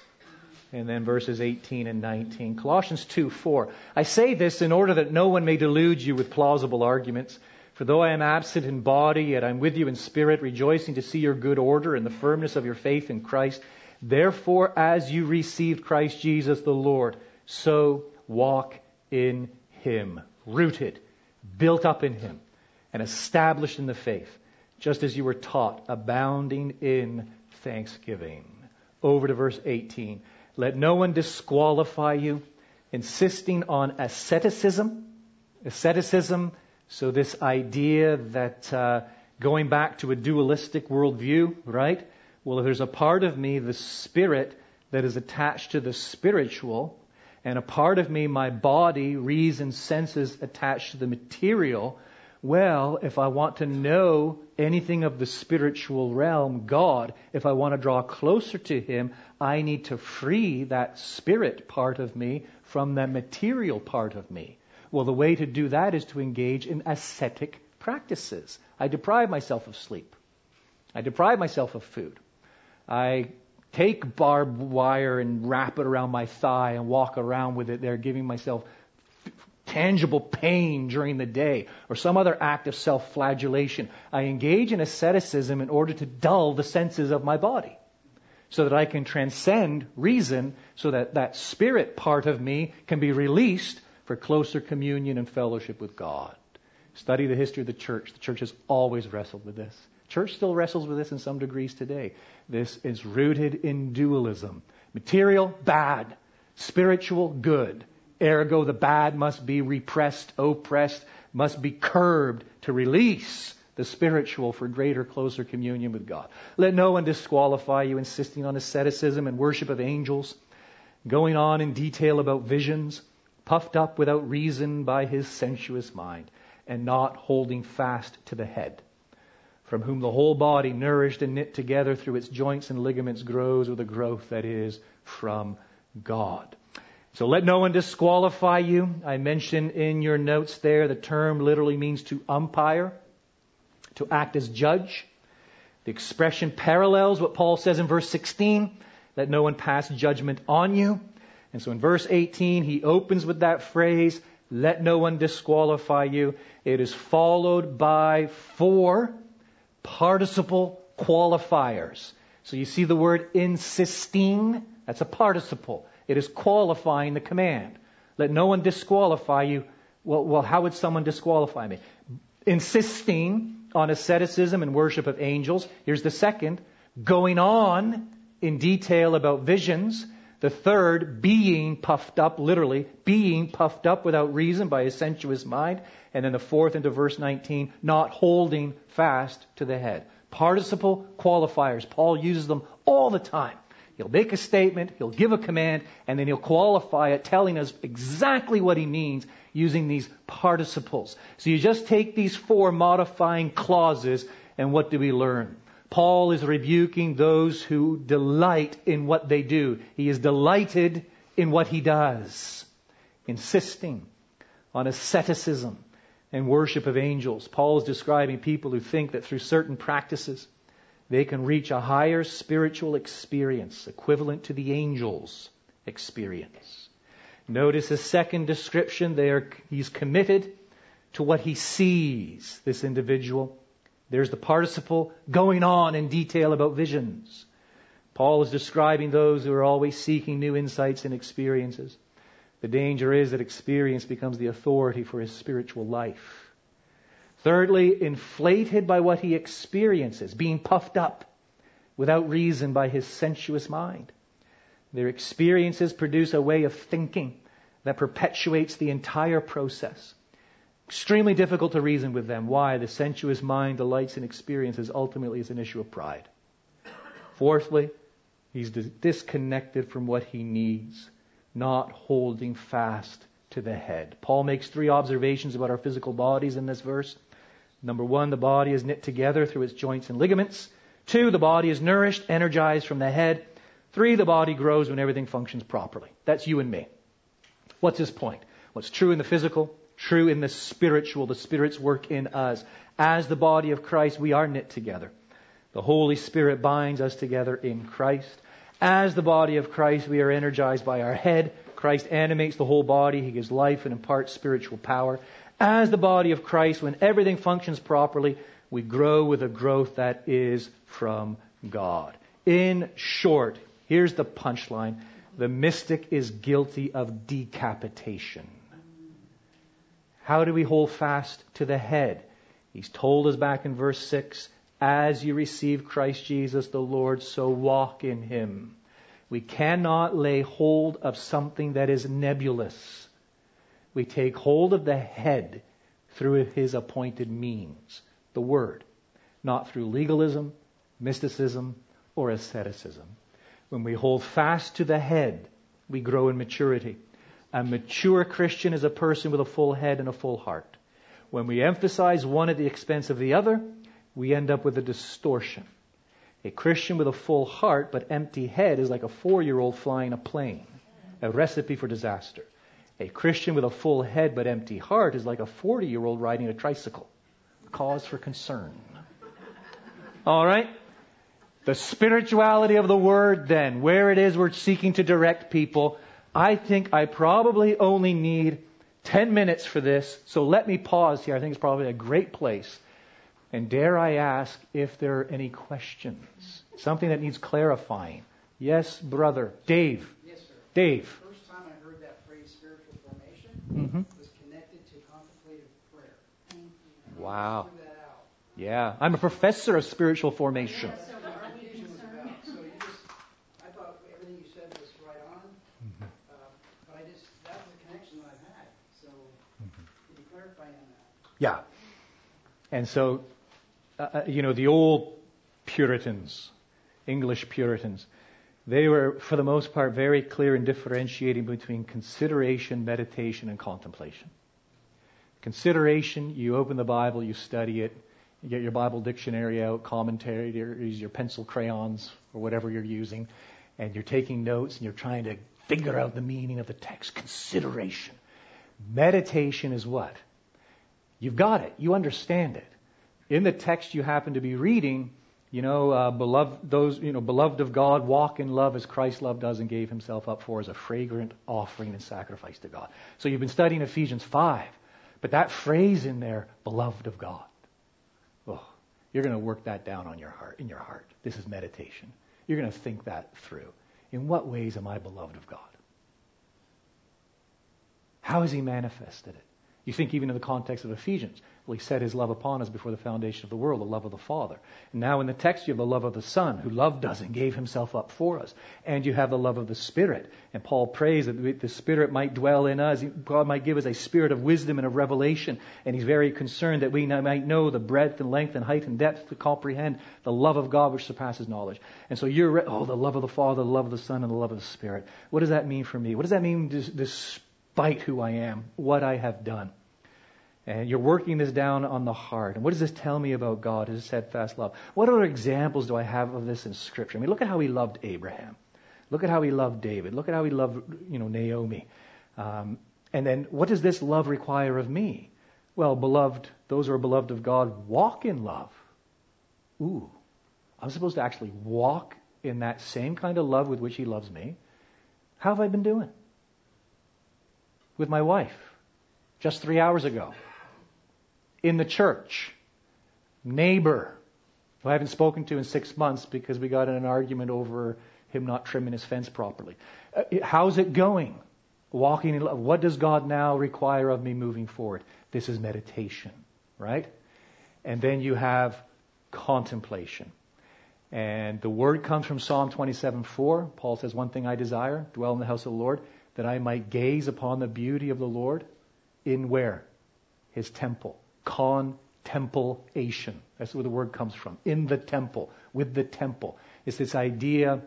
and then verses 18 and 19. Colossians 2 4. I say this in order that no one may delude you with plausible arguments. For though I am absent in body, yet I'm with you in spirit, rejoicing to see your good order and the firmness of your faith in Christ. Therefore, as you received Christ Jesus the Lord, so walk in him, rooted, built up in him, and established in the faith, just as you were taught, abounding in thanksgiving. Over to verse 18. Let no one disqualify you, insisting on asceticism. Asceticism, so this idea that uh, going back to a dualistic worldview, right? Well, there's a part of me, the spirit, that is attached to the spiritual, and a part of me, my body, reason, senses attached to the material, well, if I want to know anything of the spiritual realm, God, if I want to draw closer to Him, I need to free that spirit part of me from the material part of me. Well, the way to do that is to engage in ascetic practices. I deprive myself of sleep. I deprive myself of food. I take barbed wire and wrap it around my thigh and walk around with it there, giving myself tangible pain during the day or some other act of self flagellation. I engage in asceticism in order to dull the senses of my body so that I can transcend reason so that that spirit part of me can be released for closer communion and fellowship with God. Study the history of the church. The church has always wrestled with this. Church still wrestles with this in some degrees today. This is rooted in dualism. Material, bad. Spiritual, good. Ergo, the bad must be repressed, oppressed, must be curbed to release the spiritual for greater, closer communion with God. Let no one disqualify you, insisting on asceticism and worship of angels, going on in detail about visions, puffed up without reason by his sensuous mind, and not holding fast to the head, from whom the whole body, nourished and knit together through its joints and ligaments, grows with a growth that is from God. So let no one disqualify you. I mentioned in your notes there the term literally means to umpire, to act as judge. The expression parallels what Paul says in verse 16 let no one pass judgment on you. And so in verse 18, he opens with that phrase, let no one disqualify you. It is followed by four participle qualifiers. So you see the word insisting, that's a participle. It is qualifying the command. Let no one disqualify you. Well, well, how would someone disqualify me? Insisting on asceticism and worship of angels. Here's the second. going on in detail about visions. The third, being puffed up, literally, being puffed up without reason by a sensuous mind. And then the fourth into verse 19, not holding fast to the head. Participle qualifiers. Paul uses them all the time. He'll make a statement, he'll give a command, and then he'll qualify it, telling us exactly what he means using these participles. So you just take these four modifying clauses, and what do we learn? Paul is rebuking those who delight in what they do. He is delighted in what he does, insisting on asceticism and worship of angels. Paul is describing people who think that through certain practices they can reach a higher spiritual experience equivalent to the angels' experience. Notice his second description there. He's committed to what he sees, this individual. There's the participle going on in detail about visions. Paul is describing those who are always seeking new insights and experiences. The danger is that experience becomes the authority for his spiritual life. Thirdly, inflated by what he experiences, being puffed up without reason by his sensuous mind. Their experiences produce a way of thinking that perpetuates the entire process. Extremely difficult to reason with them. Why? The sensuous mind delights in experiences ultimately is an issue of pride. Fourthly, he's disconnected from what he needs, not holding fast to the head. Paul makes three observations about our physical bodies in this verse. Number one, the body is knit together through its joints and ligaments. Two, the body is nourished, energized from the head. Three, the body grows when everything functions properly. That's you and me. What's his point? What's true in the physical true in the spiritual. The Spirit's work in us. As the body of Christ, we are knit together. The Holy Spirit binds us together in Christ. As the body of Christ, we are energized by our head. Christ animates the whole body. He gives life and imparts spiritual power. As the body of Christ, when everything functions properly, we grow with a growth that is from God. In short, here's the punchline. The mystic is guilty of decapitation. How do we hold fast to the head? He's told us back in verse 6 as you receive Christ Jesus the Lord, so walk in him. We cannot lay hold of something that is nebulous. We take hold of the head through his appointed means, the Word, not through legalism, mysticism, or asceticism. When we hold fast to the head, we grow in maturity. A mature Christian is a person with a full head and a full heart. When we emphasize one at the expense of the other, we end up with a distortion. A Christian with a full heart but empty head is like a four year old flying a plane, a recipe for disaster. A Christian with a full head but empty heart is like a 40 year old riding a tricycle, cause for concern. All right? The spirituality of the word, then, where it is we're seeking to direct people, I think I probably only need 10 minutes for this, so let me pause here. I think it's probably a great place. And dare I ask if there are any questions? Something that needs clarifying. Yes, brother. Dave. Yes, sir. Dave. The first time I heard that phrase spiritual formation mm-hmm. was connected to contemplative prayer. Wow. Yeah. I'm a professor of spiritual formation. Yes, Yeah. And so, uh, uh, you know, the old Puritans, English Puritans, they were, for the most part, very clear in differentiating between consideration, meditation, and contemplation. Consideration, you open the Bible, you study it, you get your Bible dictionary out, use your pencil crayons, or whatever you're using, and you're taking notes and you're trying to figure out the meaning of the text. Consideration. Meditation is what? You've got it. You understand it. In the text you happen to be reading, you know, uh, beloved, those, you know, beloved of God, walk in love as Christ loved us and gave himself up for as a fragrant offering and sacrifice to God. So you've been studying Ephesians 5, but that phrase in there, beloved of God, oh, you're going to work that down on your heart, in your heart. This is meditation. You're going to think that through. In what ways am I beloved of God? How has he manifested it? You think even in the context of Ephesians. Well, he set his love upon us before the foundation of the world, the love of the Father. And now in the text, you have the love of the Son, who loved us and gave himself up for us. And you have the love of the Spirit. And Paul prays that the Spirit might dwell in us. God might give us a spirit of wisdom and of revelation. And he's very concerned that we might know the breadth and length and height and depth to comprehend the love of God which surpasses knowledge. And so you're, oh, the love of the Father, the love of the Son, and the love of the Spirit. What does that mean for me? What does that mean despite who I am, what I have done? And you're working this down on the heart. And what does this tell me about God, his steadfast love? What other examples do I have of this in Scripture? I mean, look at how he loved Abraham. Look at how he loved David. Look at how he loved, you know, Naomi. Um, and then what does this love require of me? Well, beloved, those who are beloved of God walk in love. Ooh, I'm supposed to actually walk in that same kind of love with which he loves me. How have I been doing? With my wife, just three hours ago in the church, neighbor who I haven't spoken to in six months because we got in an argument over him not trimming his fence properly. Uh, how's it going? Walking in love. What does God now require of me moving forward? This is meditation, right? And then you have contemplation. And the word comes from Psalm 27:4. Paul says, One thing I desire, dwell in the house of the Lord, that I might gaze upon the beauty of the Lord in where? His temple contemplation. That's where the word comes from. In the temple, with the temple. It's this idea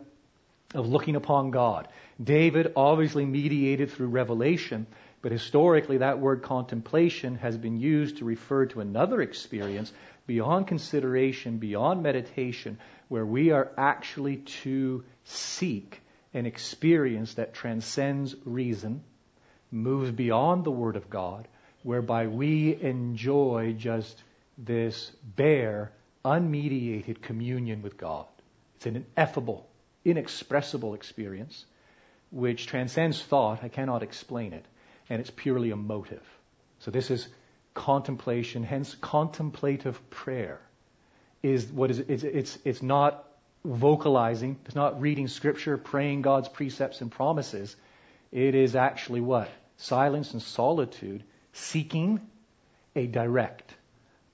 of looking upon God. David obviously mediated through revelation, but historically that word contemplation has been used to refer to another experience beyond consideration, beyond meditation, where we are actually to seek an experience that transcends reason, moves beyond the Word of God, whereby we enjoy just this bare, unmediated communion with God. It's an ineffable, inexpressible experience which transcends thought. I cannot explain it. And it's purely emotive. So this is contemplation, hence contemplative prayer is what is it's, it's, it's not vocalizing, it's not reading scripture, praying God's precepts and promises. It is actually what? Silence and solitude seeking a direct,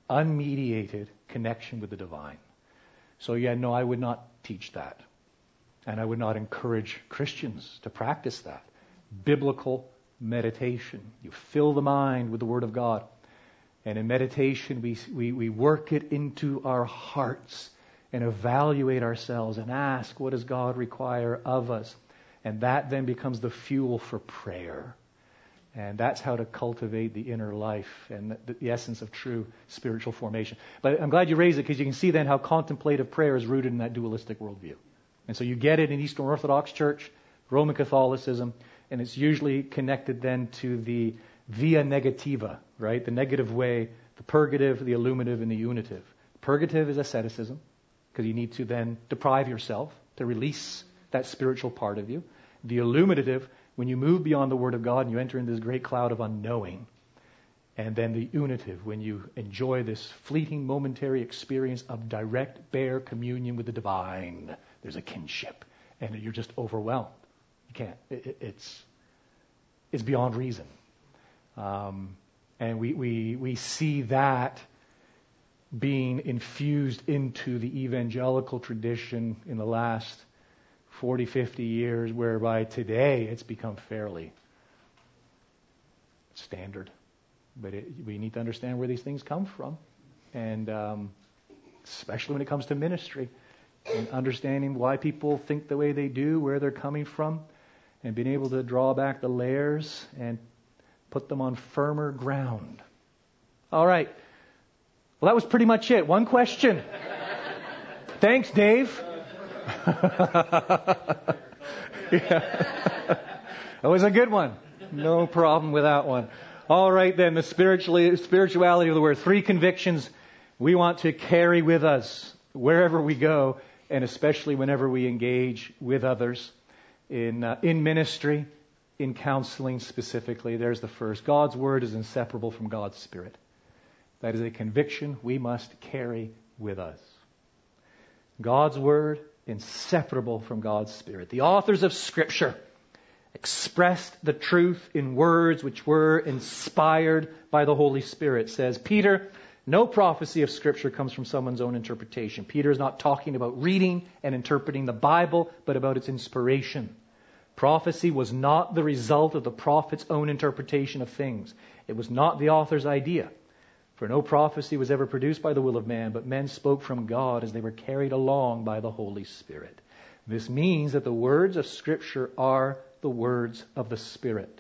unmediated connection with the divine. So, yeah, no, I would not teach that. And I would not encourage Christians to practice that. Biblical meditation. You fill the mind with the Word of God. And in meditation, we, we, we work it into our hearts and evaluate ourselves and ask, what does God require of us? And that then becomes the fuel for prayer. And that's how to cultivate the inner life and the, the, essence of true spiritual formation. But I'm glad you raised it because you can see then how contemplative prayer is rooted in that dualistic worldview. And so you get it in Eastern Orthodox Church, Roman Catholicism, and it's usually connected then to the via negativa, right? The negative way, the purgative, the illuminative, and the unitive. Purgative is asceticism because you need to then deprive yourself to release that spiritual part of you. The illuminative when you move beyond the Word of God and you enter into this great cloud of unknowing, and then the unitive, when you enjoy this fleeting, momentary experience of direct, bare communion with the divine, there's a kinship, and you're just overwhelmed. You can't. It, it's it's beyond reason, um, and we we we see that being infused into the evangelical tradition in the last 40, 50 years, whereby today it's become fairly standard. But it, we need to understand where these things come from. And um, especially when it comes to ministry, and understanding why people think the way they do, where they're coming from, and being able to draw back the layers and put them on firmer ground. All right. Well, that was pretty much it. One question. Thanks, Dave. yeah. That was a good one. No problem with that one. All right then, the spirituality of the word. Three convictions we want to carry with us wherever we go, and especially whenever we engage with others in, uh, in ministry, in counseling specifically. There's the first. God's word is inseparable from God's spirit. That is a conviction we must carry with us. God's word inseparable from God's Spirit. The authors of Scripture expressed the truth in words which were inspired by the Holy Spirit. says, Peter, no prophecy of Scripture comes from someone's own interpretation. Peter is not talking about reading and interpreting the Bible, but about its inspiration. Prophecy was not the result of the prophet's own interpretation of things. It was not the author's idea. For no prophecy was ever produced by the will of man, but men spoke from God as they were carried along by the Holy Spirit. This means that the words of Scripture are the words of the Spirit.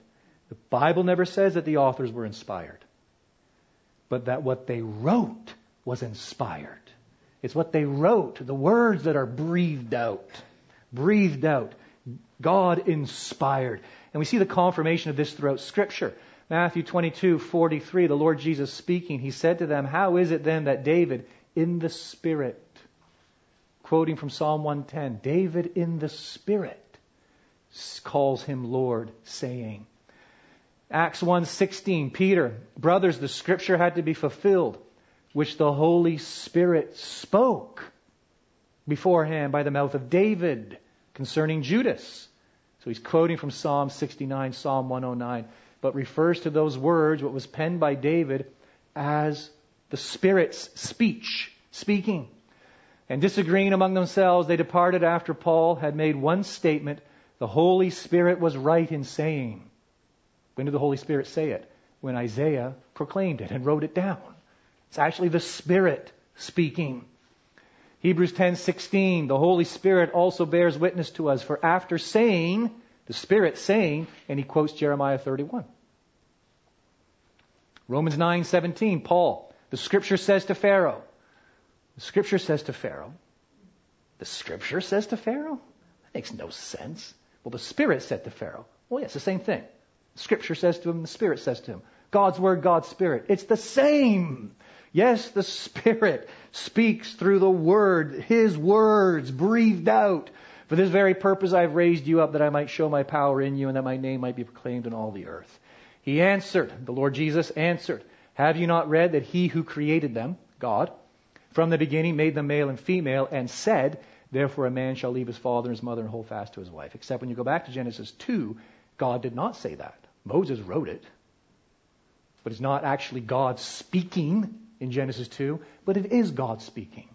The Bible never says that the authors were inspired, but that what they wrote was inspired. It's what they wrote, the words that are breathed out. Breathed out. God inspired. And we see the confirmation of this throughout Scripture. Matthew 22, 43, the Lord Jesus speaking, he said to them, How is it then that David, in the Spirit, quoting from Psalm 110, David in the Spirit calls him Lord, saying, Acts 1:16 Peter brothers the scripture had to be fulfilled which the holy spirit spoke beforehand by the mouth of David concerning Judas. So he's quoting from Psalm 69 Psalm 109 but refers to those words, what was penned by David, as the Spirit's speech, speaking. And disagreeing among themselves, they departed after Paul had made one statement the Holy Spirit was right in saying. When did the Holy Spirit say it? When Isaiah proclaimed it and wrote it down. It's actually the Spirit speaking. Hebrews 10:16 The Holy Spirit also bears witness to us for after saying the Spirit saying, and he quotes Jeremiah 31. Romans 9:17, Paul, the scripture says to Pharaoh. The scripture says to Pharaoh. The scripture says to Pharaoh? That makes no sense. Well, the Spirit said to Pharaoh. Well, yes, the same thing. Scripture says to him, the Spirit says to him. God's Word, God's Spirit. It's the same. Yes, the Spirit speaks through the Word, His words breathed out for this very purpose I have raised you up, that I might show my power in you, and that my name might be proclaimed in all the earth. He answered, the Lord Jesus answered, Have you not read that he who created them, God, from the beginning made them male and female, and said, Therefore a man shall leave his father and his mother and hold fast to his wife. Except when you go back to Genesis 2, God did not say that. Moses wrote it. But it's not actually God speaking in Genesis 2, but it is God speaking.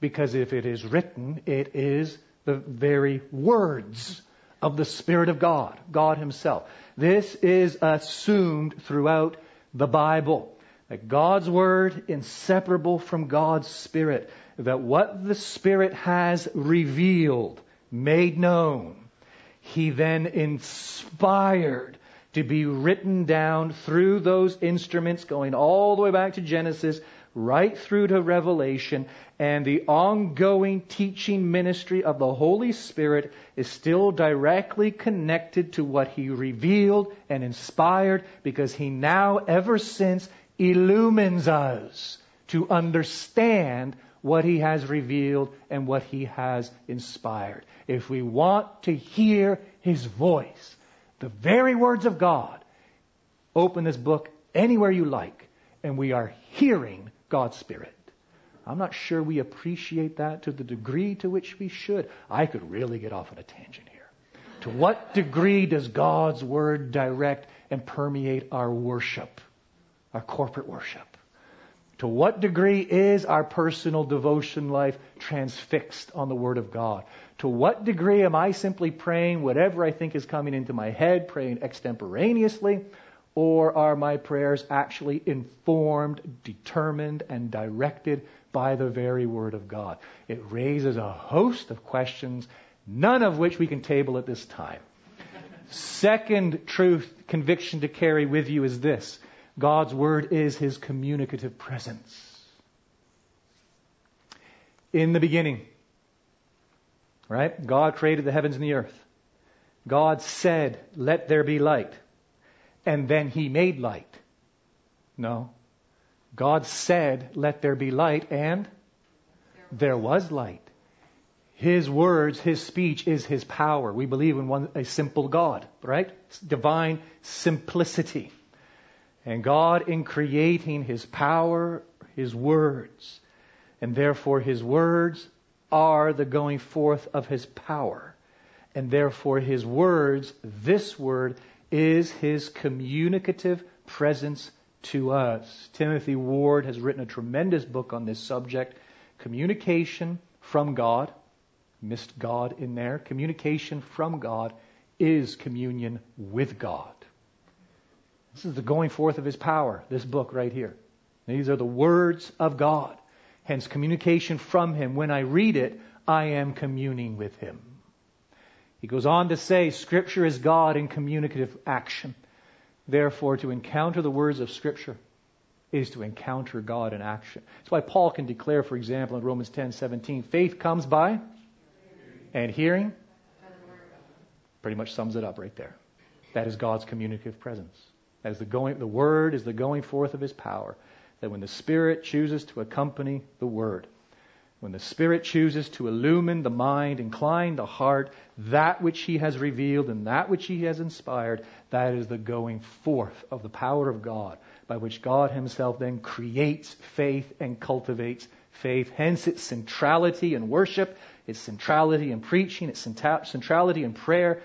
Because if it is written, it is the very words of the Spirit of God, God Himself. This is assumed throughout the Bible. That God's Word, inseparable from God's Spirit. That what the Spirit has revealed, made known, He then inspired to be written down through those instruments going all the way back to Genesis right through to Revelation, and the ongoing teaching ministry of the Holy Spirit is still directly connected to what He revealed and inspired because He now, ever since, illumines us to understand what He has revealed and what He has inspired. If we want to hear His voice, the very words of God, open this book anywhere you like, and we are hearing God's Spirit. I'm not sure we appreciate that to the degree to which we should. I could really get off on a tangent here. To what degree does God's Word direct and permeate our worship, our corporate worship? To what degree is our personal devotion life transfixed on the Word of God? To what degree am I simply praying whatever I think is coming into my head, praying extemporaneously? Or are my prayers actually informed, determined, and directed by the very Word of God? It raises a host of questions, none of which we can table at this time. Second truth, conviction to carry with you is this God's Word is His communicative presence. In the beginning, right? God created the heavens and the earth. God said, Let there be light and then he made light. No. God said, Let there be light, and there was light. His words, His speech is His power. We believe in one, a simple God, right? divine simplicity. And God, in creating His power, His words, and therefore His words are the going forth of His power. And therefore, his words, this word, is his communicative presence to us. Timothy Ward has written a tremendous book on this subject communication from God. Missed God in there. Communication from God is communion with God. This is the going forth of his power, this book right here. These are the words of God. Hence, communication from him. When I read it, I am communing with him. He goes on to say, Scripture is God in communicative action. Therefore, to encounter the words of Scripture is to encounter God in action. That's why Paul can declare, for example, in Romans 10 17, faith comes by and hearing. Pretty much sums it up right there. That is God's communicative presence. That is the going, the word is the going forth of his power. That when the Spirit chooses to accompany the word, when the Spirit chooses to illumine the mind, incline the heart, that which He has revealed and that which He has inspired, that is the going forth of the power of God, by which God Himself then creates faith and cultivates faith. Hence its centrality in worship, its centrality in preaching, its centrality in prayer,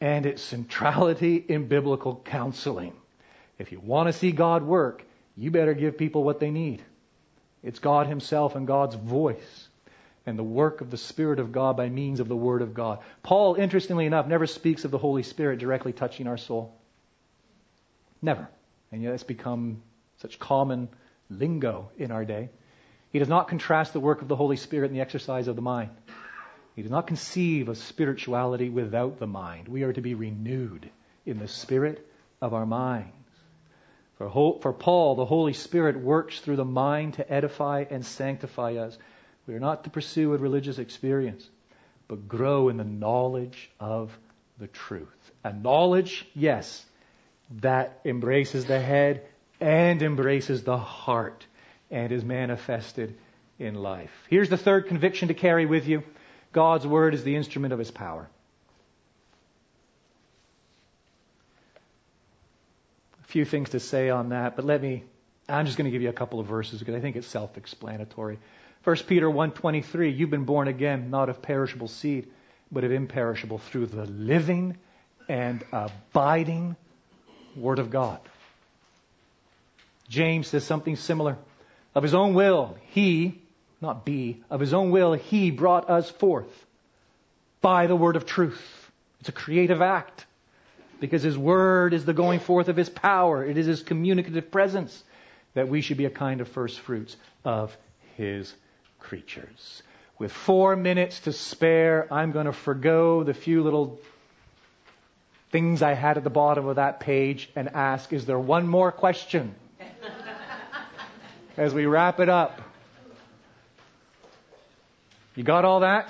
and its centrality in biblical counseling. If you want to see God work, you better give people what they need. It's God Himself and God's voice and the work of the Spirit of God by means of the Word of God. Paul, interestingly enough, never speaks of the Holy Spirit directly touching our soul. Never. And yet it's become such common lingo in our day. He does not contrast the work of the Holy Spirit and the exercise of the mind. He does not conceive of spirituality without the mind. We are to be renewed in the spirit of our minds. For, for Paul, the Holy Spirit works through the mind to edify and sanctify us. We are not to pursue a religious experience, but grow in the knowledge of the truth. And knowledge, yes, that embraces the head and embraces the heart and is manifested in life. Here's the third conviction to carry with you God's Word is the instrument of His power. A few things to say on that, but let me, I'm just going to give you a couple of verses because I think it's self-explanatory. 1 Peter 1.23, you've been born again, not of perishable seed, but of imperishable through the living and abiding Word of God. James says something similar. Of his own will, he, not be, of his own will, he brought us forth by the word of truth. It's a creative act because His Word is the going forth of His power. It is His communicative presence that we should be a kind of first fruits of His creatures. With four minutes to spare, I'm going to forego the few little things I had at the bottom of that page and ask, is there one more question? As we wrap it up. You got all that?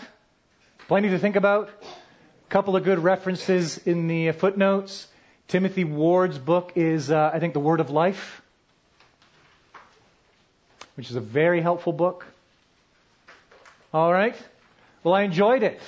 Plenty to think about? A couple of good references in the footnotes. Timothy Ward's book is, uh, I think, The Word of Life, which is a very helpful book. All right. Well, I enjoyed it.